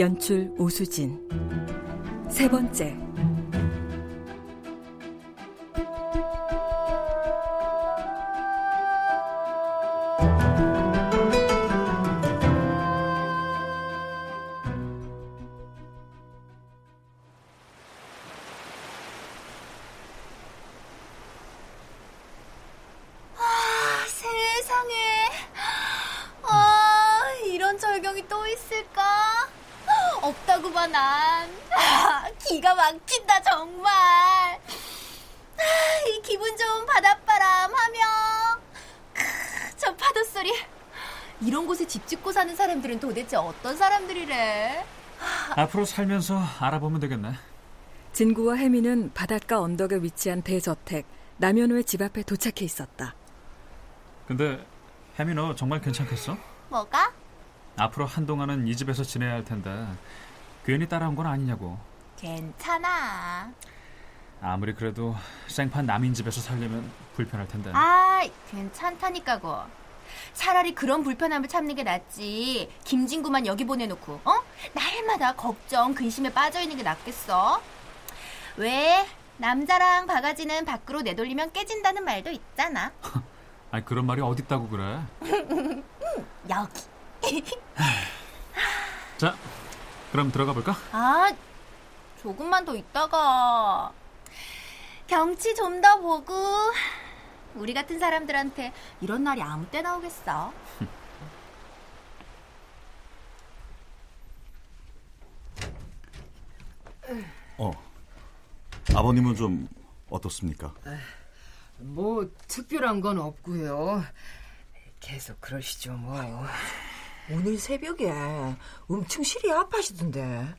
연출 오수진. 세 번째 도대체 어떤 사람들이래? 앞으로 살면서 알아보면 되겠네. 진구와 혜미는 바닷가 언덕에 위치한 대저택 남현우의 집 앞에 도착해 있었다. 근데 혜미 너 정말 괜찮겠어? 뭐가? 앞으로 한동안은 이 집에서 지내야 할 텐데 괜히 따라온 건 아니냐고. 괜찮아. 아무리 그래도 생판 남인 집에서 살려면 불편할 텐데. 아, 괜찮다니까고. 차라리 그런 불편함을 참는 게 낫지. 김진구만 여기 보내놓고, 어? 날마다 걱정, 근심에 빠져있는 게 낫겠어? 왜? 남자랑 바가지는 밖으로 내돌리면 깨진다는 말도 있잖아. 아니, 그런 말이 어딨다고 그래? 여기. 자, 그럼 들어가 볼까? 아, 조금만 더 있다가. 경치 좀 더 보고 우리 같은 사람들한테 이런 날이 아무 때나 오겠어. 어. 아버님은 좀 어떻습니까? 뭐 특별한 건 없고요. 계속 그러시죠 뭐. 오늘 새벽에 엄청 실이 아파시던데.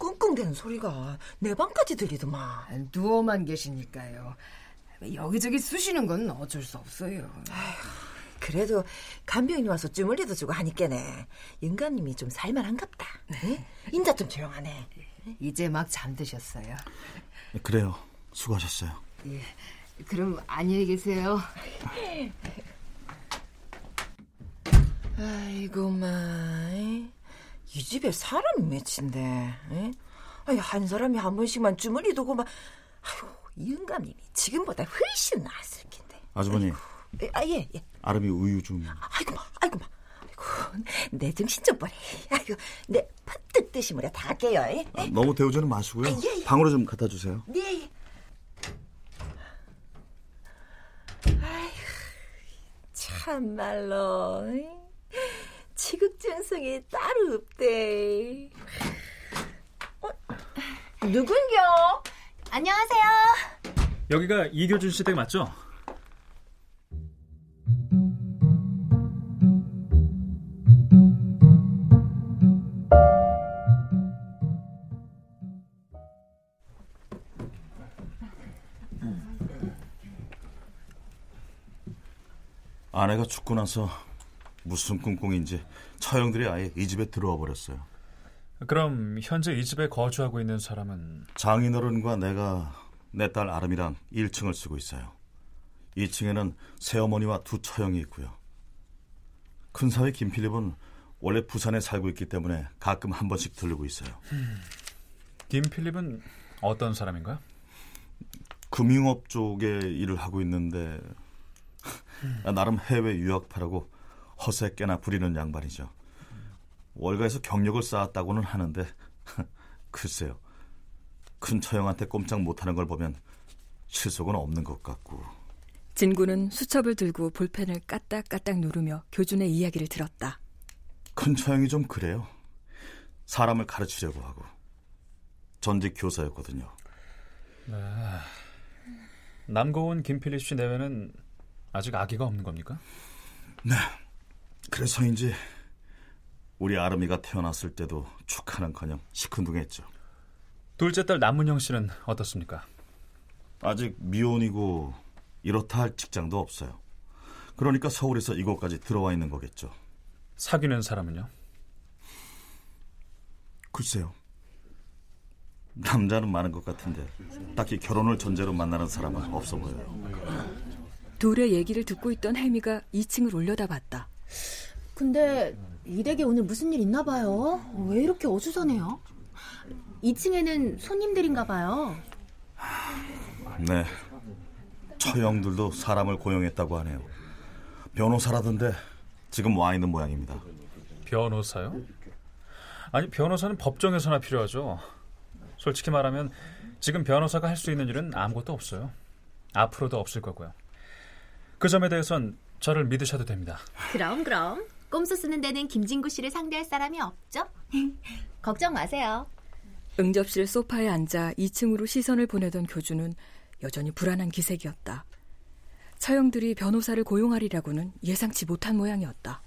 끙끙대는 소리가 내 방까지 들리더만. 누워만 계시니까요. 여기저기 쑤시는 건 어쩔 수 없어요. 아휴, 그래도 간병인이 와서 주물리도 주고 하니까네. 영감님이 좀 살만한갑다. 네? 인자 좀 조용하네. 이제 막 잠드셨어요. 그래요. 수고하셨어요. 예. 그럼 안녕히 계세요. 아이고 마. 이 집에 사람이 몇인데. 아니, 한 사람이 한 번씩만 주머니 두고 막 아휴, 영감님이 지금보다 훨씬 나았을 텐데. 아주머니. 아, 예, 예. 아름이 우유 좀. 아이고, 마, 아이고, 마. 아이고, 내 정신 좀 보래. 아이고, 내 퍼뜩 드시면 다 갈게요. 예? 아, 너무 데우지는 마시고요. 아, 예, 예. 방으로 좀 갖다 주세요. 네. 예. 아휴, 참말로. 지극정성이 따로 없대. 어? 누군겨? 안녕하세요. 여기가 이교준 씨 댁 맞죠? 아내가 죽고 나서 무슨 꿍꿍인지 처형들이 아예 이 집에 들어와 버렸어요. 그럼 현재 이 집에 거주하고 있는 사람은 장인어른과 내가 내 딸 아름이랑 1층을 쓰고 있어요. 2층에는 새어머니와 두 처형이 있고요. 큰 사위 김필립은 원래 부산에 살고 있기 때문에 가끔 한 번씩 들르고 있어요. 음, 김필립은 어떤 사람인가? 금융업 쪽에 일을 하고 있는데 음. 나름 해외 유학파라고 허세 깨나 부리는 양반이죠. 월가에서 경력을 쌓았다고는 하는데 글쎄요. 큰 처형한테 꼼짝 못하는 걸 보면 실속은 없는 것 같고. 진구는 수첩을 들고 볼펜을 까딱까딱 누르며 교준의 이야기를 들었다. 큰 처형이 좀 그래요. 사람을 가르치려고 하고. 전직 교사였거든요. 네. 남고은 김필립 씨 내외는 아직 아기가 없는 겁니까? 네. 그래서인지 우리 아름이가 태어났을 때도 축하는커녕 시큰둥했죠. 둘째 딸 남문영 씨는 어떻습니까? 아직 미혼이고 이렇다 할 직장도 없어요. 그러니까 서울에서 이곳까지 들어와 있는 거겠죠. 사귀는 사람은요? 글쎄요. 남자는 많은 것 같은데 딱히 결혼을 전제로 만나는 사람은 없어 보여요. 둘의 얘기를 듣고 있던 혜미가 2층을 올려다봤다. 근데 이 댁에 오늘 무슨 일 있나 봐요. 왜 이렇게 어수선해요? 2층에는 손님들인가 봐요. 네. 처형들도 사람을 고용했다고 하네요. 변호사라던데 지금 와 있는 모양입니다. 변호사요? 아니 변호사는 법정에서나 필요하죠. 솔직히 말하면 지금 변호사가 할 수 있는 일은 아무것도 없어요. 앞으로도 없을 거고요. 그 점에 대해선 저를 믿으셔도 됩니다. 그럼 그럼 꼼수 쓰는 데는 김진구 씨를 상대할 사람이 없죠? 걱정 마세요. 응접실 소파에 앉아 2층으로 시선을 보내던 교주는 여전히 불안한 기색이었다. 처형들이 변호사를 고용하리라고는 예상치 못한 모양이었다.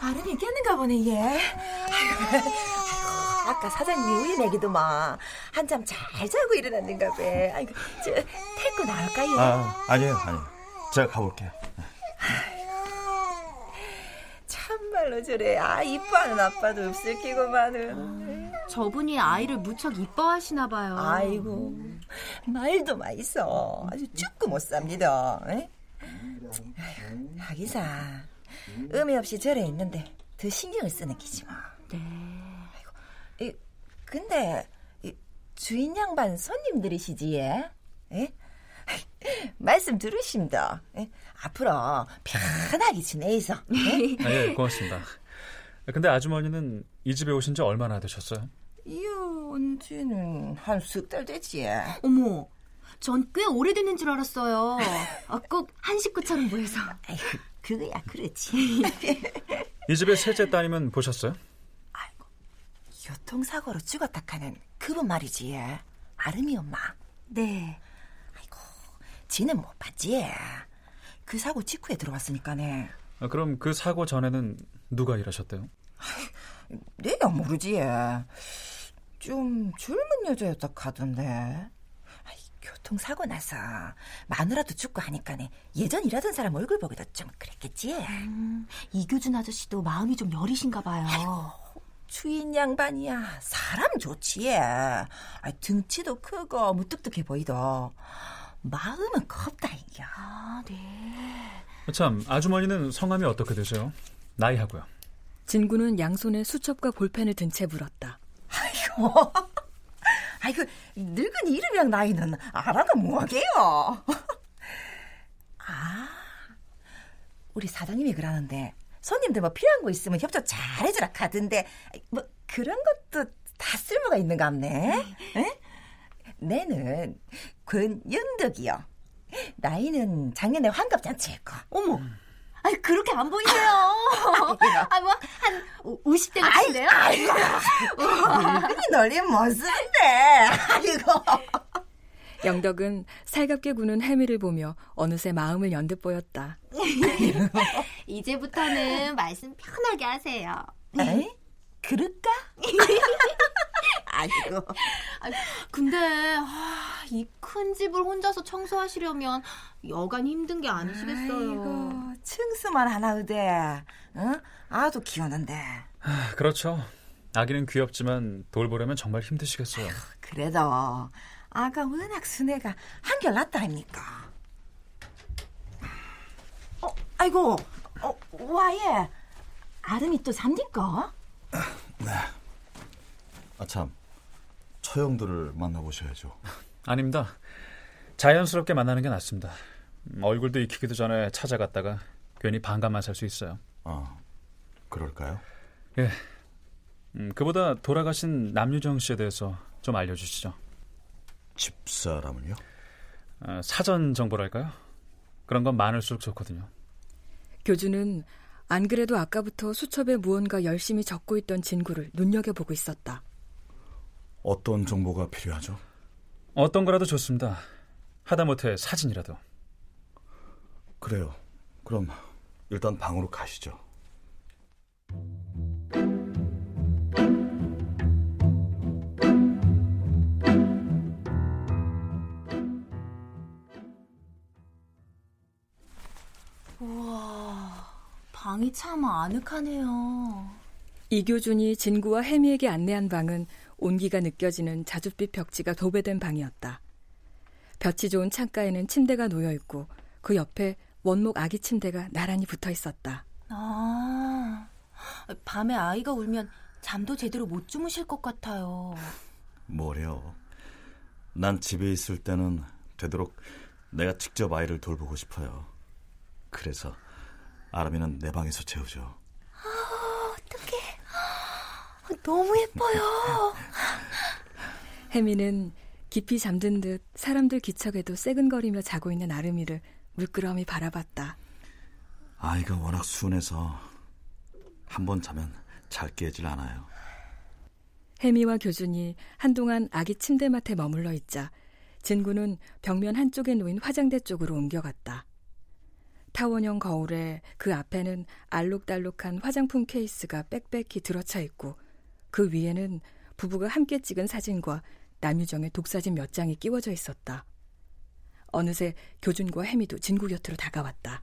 아름이 있겠는가 보네 얘. 아이고, 아까 사장님이 우유 내기도만 한잠 잘 자고 일어났는가 봐. 아이고 저 태고 나올까요? 아 아니에요 아니에요. 제가 가볼게요. 참말로 저래 아 이뻐하는 아빠도 없을 끼고만은. 저분이 아이를 무척 이뻐하시나 봐요. 아이고 말도 마 있어 아주 죽고 못 삽니다. 에? 아휴, 하기사 의미 없이 절에 있는데 더 신경을 쓰는 기지 뭐. 네. 근데 이, 주인 양반 손님들이시지 예? 예? 말씀 들으십니다. 예? 앞으로 편하게 지내이소. 예? 아, 예, 고맙습니다. 근데 아주머니는 이 집에 오신 지 얼마나 되셨어요? 이혼 지는 한 석달 되지. 어머, 전 꽤 오래됐는 줄 알았어요. 아, 꼭한 식구처럼 보여서. 아이고, 그거야 그렇지. 이 집의 셋째 따님은 보셨어요? 교통사고로 죽었다 카는 그분 말이지. 아름이 엄마. 네. 지는 못 봤지. 그 사고 직후에 들어왔으니까네. 아, 그럼 그 사고 전에는 누가 일하셨대요? 내가 모르지. 좀 젊은 여자였다 카던데. 아이, 교통사고 나서 마누라도 죽고 하니까네 예전 일하던 사람 얼굴 보기도 좀 그랬겠지. 음, 이교준 아저씨도 마음이 좀 여리신가 봐요. 주인 양반이야. 사람 좋지. 아, 등치도 크고 무뚝뚝해 보이도. 마음은 겁다 이겨. 아, 네. 참, 아주머니는 성함이 어떻게 되세요? 나이하고요. 진구는 양손에 수첩과 볼펜을 든 채 물었다. 아이고, 아이고 늙은 이름이랑 나이는 알아가 뭐하게요. 아, 우리 사장님이 그러는데 손님들 뭐 필요한 거 있으면 협조 잘 해주라 카던데 뭐 그런 것도 다 쓸모가 있는 갑네. 에? 내는 권연덕이요. 나이는 작년에 환갑잔치 했고. 어머, 아니 그렇게 안 보이세요. 아, 뭐, 한 50대 같은데요? 아이고, 늙은이 놀림 못 쓴대. 아이고. 영덕은 살갑게 구는 혜미를 보며 어느새 마음을 연듯 보였다. 이제부터는 말씀 편하게 하세요. 에이? 그럴까? 아이고. 근데 아, 이큰 집을 혼자서 청소하시려면 여간 힘든 게 아니시겠어요. 아이고, 층수만 하나 의대. 응? 아도 키우는데. 아, 그렇죠. 아기는 귀엽지만 돌보려면 정말 힘드시겠어요. 그래도 아가 워낙 순애가 한결 낫다 아닙니까? 어, 아이고, 어, 와예. 아름이 또 잠니까? 네. 아참, 처형들을 만나보셔야죠. 아닙니다. 자연스럽게 만나는 게 낫습니다. 음, 얼굴도 익히기도 전에 찾아갔다가 괜히 반감만 살 수 있어요. 아, 그럴까요? 예. 음, 그보다 돌아가신 남유정 씨에 대해서 좀 알려주시죠. 집사람은요? 어, 사전 정보랄까요? 그런 건 많을수록 좋거든요. 교주는 안 그래도 아까부터 수첩에 무언가 열심히 적고 있던 진구를 눈여겨보고 있었다. 어떤 정보가 필요하죠? 어떤 거라도 좋습니다. 하다못해 사진이라도. 그래요. 그럼 일단 방으로 가시죠. 방이 참 아늑하네요. 이교준이 진구와 혜미에게 안내한 방은 온기가 느껴지는 자줏빛 벽지가 도배된 방이었다. 볕이 좋은 창가에는 침대가 놓여 있고 그 옆에 원목 아기 침대가 나란히 붙어 있었다. 아, 밤에 아이가 울면 잠도 제대로 못 주무실 것 같아요. 뭐래요? 난 집에 있을 때는 되도록 내가 직접 아이를 돌보고 싶어요. 그래서 아람이는 내 방에서 재우죠. 아, 어떡해. 너무 예뻐요. 혜미는 깊이 잠든 듯 사람들 기척에도 새근거리며 자고 있는 아름이를 물끄러미 바라봤다. 아이가 워낙 순해서 한 번 자면 잘 깨질 않아요. 혜미와 교준이 한동안 아기 침대맡에 머물러 있자 진구는 벽면 한쪽에 놓인 화장대 쪽으로 옮겨갔다. 타원형 거울에 그 앞에는 알록달록한 화장품 케이스가 빽빽히 들어차 있고 그 위에는 부부가 함께 찍은 사진과 남유정의 독사진 몇 장이 끼워져 있었다. 어느새 교준과 혜미도 진구 곁으로 다가왔다.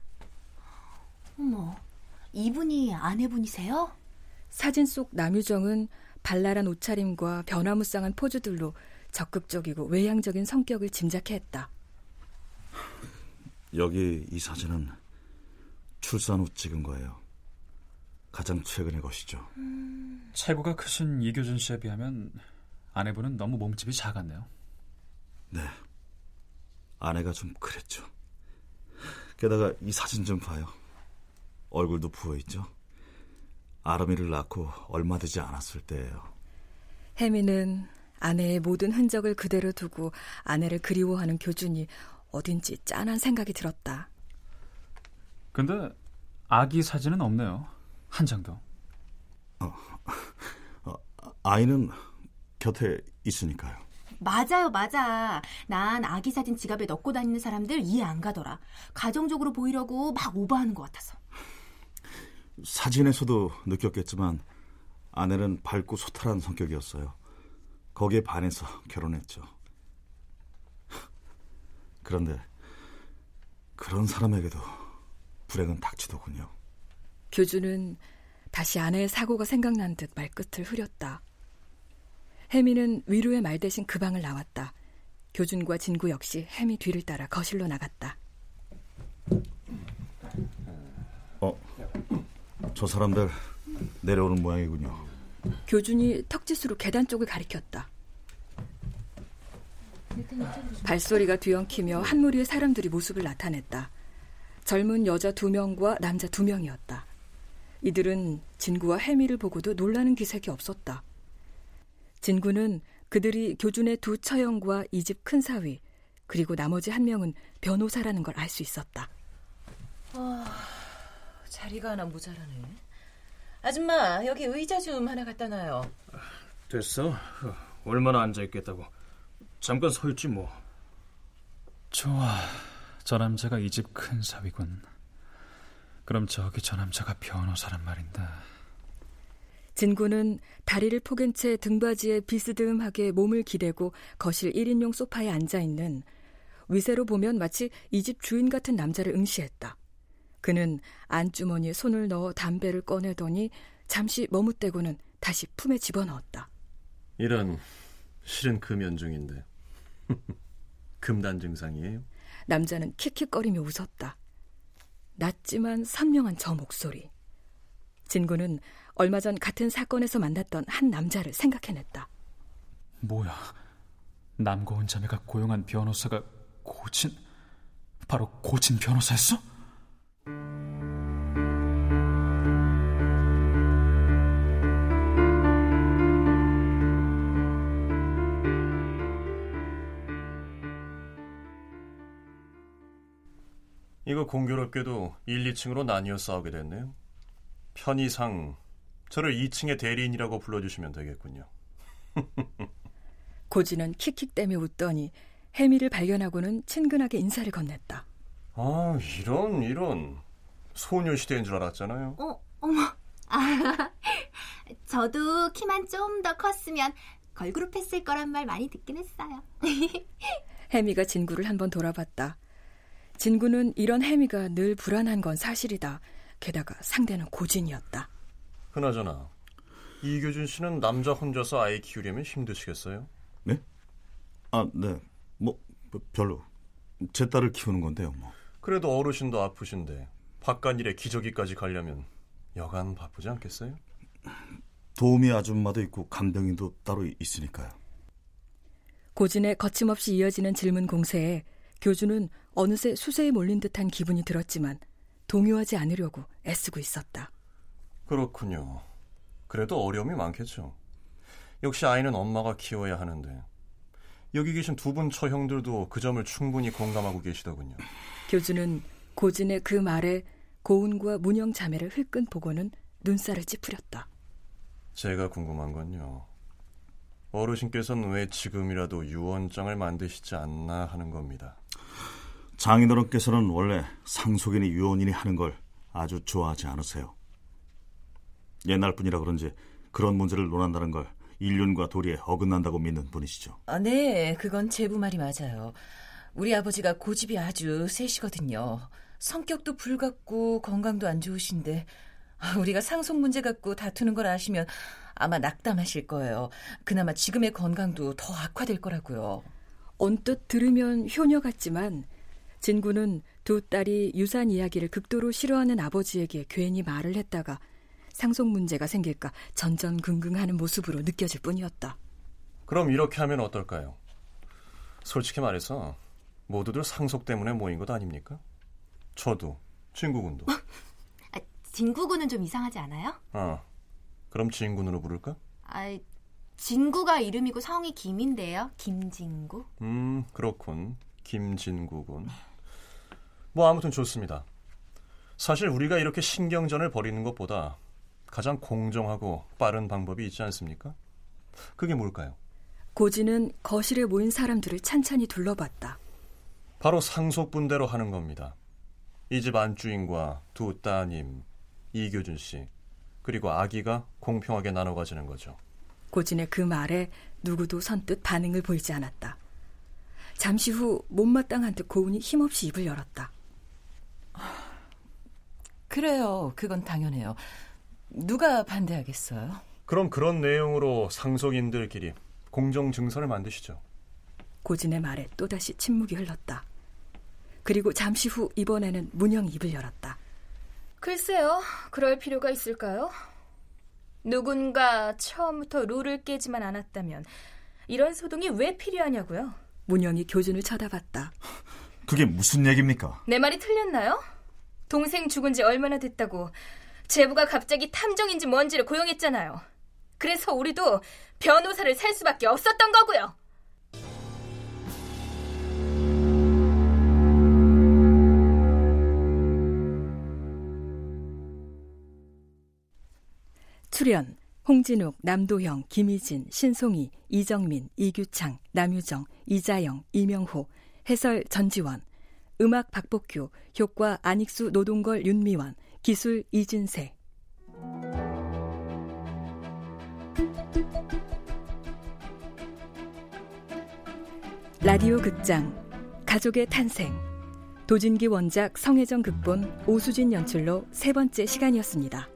어머, 이분이 아내분이세요? 사진 속 남유정은 발랄한 옷차림과 변화무쌍한 포즈들로 적극적이고 외향적인 성격을 짐작해 했다. 여기 이 사진은 출산 후 찍은 거예요. 가장 최근의 것이죠. 음... 체구가 크신 이교준 씨에 비하면 아내분은 너무 몸집이 작았네요. 네. 아내가 좀 그랬죠. 게다가 이 사진 좀 봐요. 얼굴도 부어있죠. 아름이를 낳고 얼마 되지 않았을 때예요. 혜미는 아내의 모든 흔적을 그대로 두고 아내를 그리워하는 교준이 어딘지 짠한 생각이 들었다. 근데 아기 사진은 없네요. 한 장도. 어, 어, 아이는 곁에 있으니까요. 맞아요, 맞아. 난 아기 사진 지갑에 넣고 다니는 사람들 이해 안 가더라. 가정적으로 보이려고 막 오버하는 것 같아서. 사진에서도 느꼈겠지만 아내는 밝고 소탈한 성격이었어요. 거기에 반해서 결혼했죠. 그런데 그런 사람에게도 불행은 닥치더군요. 교주는 다시 아내의 사고가 생각난 듯 말끝을 흐렸다. 혜미는 위로의 말 대신 그 방을 나왔다. 교준과 진구 역시 혜미 뒤를 따라 거실로 나갔다. 어, 저 사람들 내려오는 모양이군요. 교준이 턱짓으로 계단 쪽을 가리켰다. 발소리가 뒤엉키며 한 무리의 사람들이 모습을 나타냈다. 젊은 여자 두 명과 남자 두 명이었다. 이들은 진구와 혜미를 보고도 놀라는 기색이 없었다. 진구는 그들이 교준의 두 처형과 이 집 큰 사위, 그리고 나머지 한 명은 변호사라는 걸 알 수 있었다. 어, 자리가 하나 모자라네. 아줌마, 여기 의자 좀 하나 갖다 놔요. 됐어. 얼마나 앉아 있겠다고. 잠깐 서 있지 뭐. 좋아. 저 남자가 이 집 큰 사위군. 그럼 저기 저 남자가 변호사란 말인데. 진구는 다리를 포갠 채 등받이에 비스듬하게 몸을 기대고 거실 1인용 소파에 앉아 있는 위세로 보면 마치 이 집 주인 같은 남자를 응시했다. 그는 안주머니에 손을 넣어 담배를 꺼내더니 잠시 머뭇대고는 다시 품에 집어넣었다. 이런 실은 금연 중인데 금단 증상이에요? 남자는 킥킥거리며 웃었다. 낮지만 선명한 저 목소리. 진구는 얼마 전 같은 사건에서 만났던 한 남자를 생각해냈다. 뭐야? 남고은 자매가 고용한 변호사가 고진? 바로 고진 변호사였어? 이거 공교롭게도 1, 2층으로 나뉘어 싸우게 됐네요. 편의상 저를 2층의 대리인이라고 불러주시면 되겠군요. 고진은 킥킥대며 웃더니 해미를 발견하고는 친근하게 인사를 건넸다. 아, 이런 이런 소녀시대인 줄 알았잖아요. 어, 어머. 아, 저도 키만 좀 더 컸으면 걸그룹 했을 거란 말 많이 듣긴 했어요. 해미가 진구를 한번 돌아봤다. 진구는 이런 해미가 늘 불안한 건 사실이다. 게다가 상대는 고진이었다. 그나저나 이교준 씨는 남자 혼자서 아이 키우려면 힘드시겠어요? 네? 아, 네. 뭐 별로. 제 딸을 키우는 건데요, 뭐. 그래도 어르신도 아프신데 바깥 일에 기저귀까지 가려면 여간 바쁘지 않겠어요? 도우미 아줌마도 있고 간병인도 따로 있으니까요. 고진의 거침없이 이어지는 질문 공세에 교주는 어느새 수세에 몰린 듯한 기분이 들었지만 동요하지 않으려고 애쓰고 있었다. 그렇군요. 그래도 어려움이 많겠죠. 역시 아이는 엄마가 키워야 하는데 여기 계신 두 분 처형들도 그 점을 충분히 공감하고 계시더군요. 교주는 고진의 그 말에 고운과 문영 자매를 흘끈 보고는 눈살을 찌푸렸다. 제가 궁금한 건요. 어르신께서는 왜 지금이라도 유언장을 만드시지 않나 하는 겁니다. 장인어른께서는 원래 상속인이 유언인이 하는 걸 아주 좋아하지 않으세요. 옛날 분이라 그런지 그런 문제를 논한다는 걸 인륜과 도리에 어긋난다고 믿는 분이시죠. 아, 네, 그건 제부 말이 맞아요. 우리 아버지가 고집이 아주 세시거든요. 성격도 불같고 건강도 안 좋으신데 아, 우리가 상속 문제 갖고 다투는 걸 아시면 아마 낙담하실 거예요. 그나마 지금의 건강도 더 악화될 거라고요. 언뜻 들으면 효녀 같지만 진구는 두 딸이 유산 이야기를 극도로 싫어하는 아버지에게 괜히 말을 했다가 상속 문제가 생길까 전전긍긍하는 모습으로 느껴질 뿐이었다. 그럼 이렇게 하면 어떨까요? 솔직히 말해서 모두들 상속 때문에 모인 것 아닙니까? 저도, 진구군도. 아, 진구군은 좀 이상하지 않아요? 아, 그럼 진군으로 부를까? 아, 진구가 이름이고 성이 김인데요. 김진구. 음, 그렇군. 김진구군. 뭐 아무튼 좋습니다. 사실 우리가 이렇게 신경전을 벌이는 것보다 가장 공정하고 빠른 방법이 있지 않습니까? 그게 뭘까요? 고진은 거실에 모인 사람들을 찬찬히 둘러봤다. 바로 상속분대로 하는 겁니다. 이 집 안주인과 두 따님, 이교준 씨, 그리고 아기가 공평하게 나눠 가지는 거죠. 고진의 그 말에 누구도 선뜻 반응을 보이지 않았다. 잠시 후 못마땅한 듯 고운이 힘없이 입을 열었다. 그래요. 그건 당연해요. 누가 반대하겠어요? 그럼 그런 내용으로 상속인들끼리 공정 증서를 만드시죠. 고진의 말에 또다시 침묵이 흘렀다. 그리고 잠시 후 이번에는 문영이 입을 열었다. 글쎄요, 그럴 필요가 있을까요? 누군가 처음부터 룰을 깨지만 않았다면 이런 소동이 왜 필요하냐고요? 문영이 교준을 쳐다봤다. 그게 무슨 얘기입니까? 내 말이 틀렸나요? 동생 죽은 지 얼마나 됐다고 제부가 갑자기 탐정인지 뭔지를 고용했잖아요. 그래서 우리도 변호사를 살 수밖에 없었던 거고요. 출연 홍진욱, 남도형, 김희진, 신송이, 이정민, 이규창, 남유정, 이자영, 이명호, 해설 전지원, 음악 박복규, 효과 안익수, 노동걸, 윤미원, 기술 이진세. 라디오 극장 가족의 탄생 도진기 원작 성혜정 극본 오수진 연출로 세 번째 시간이었습니다.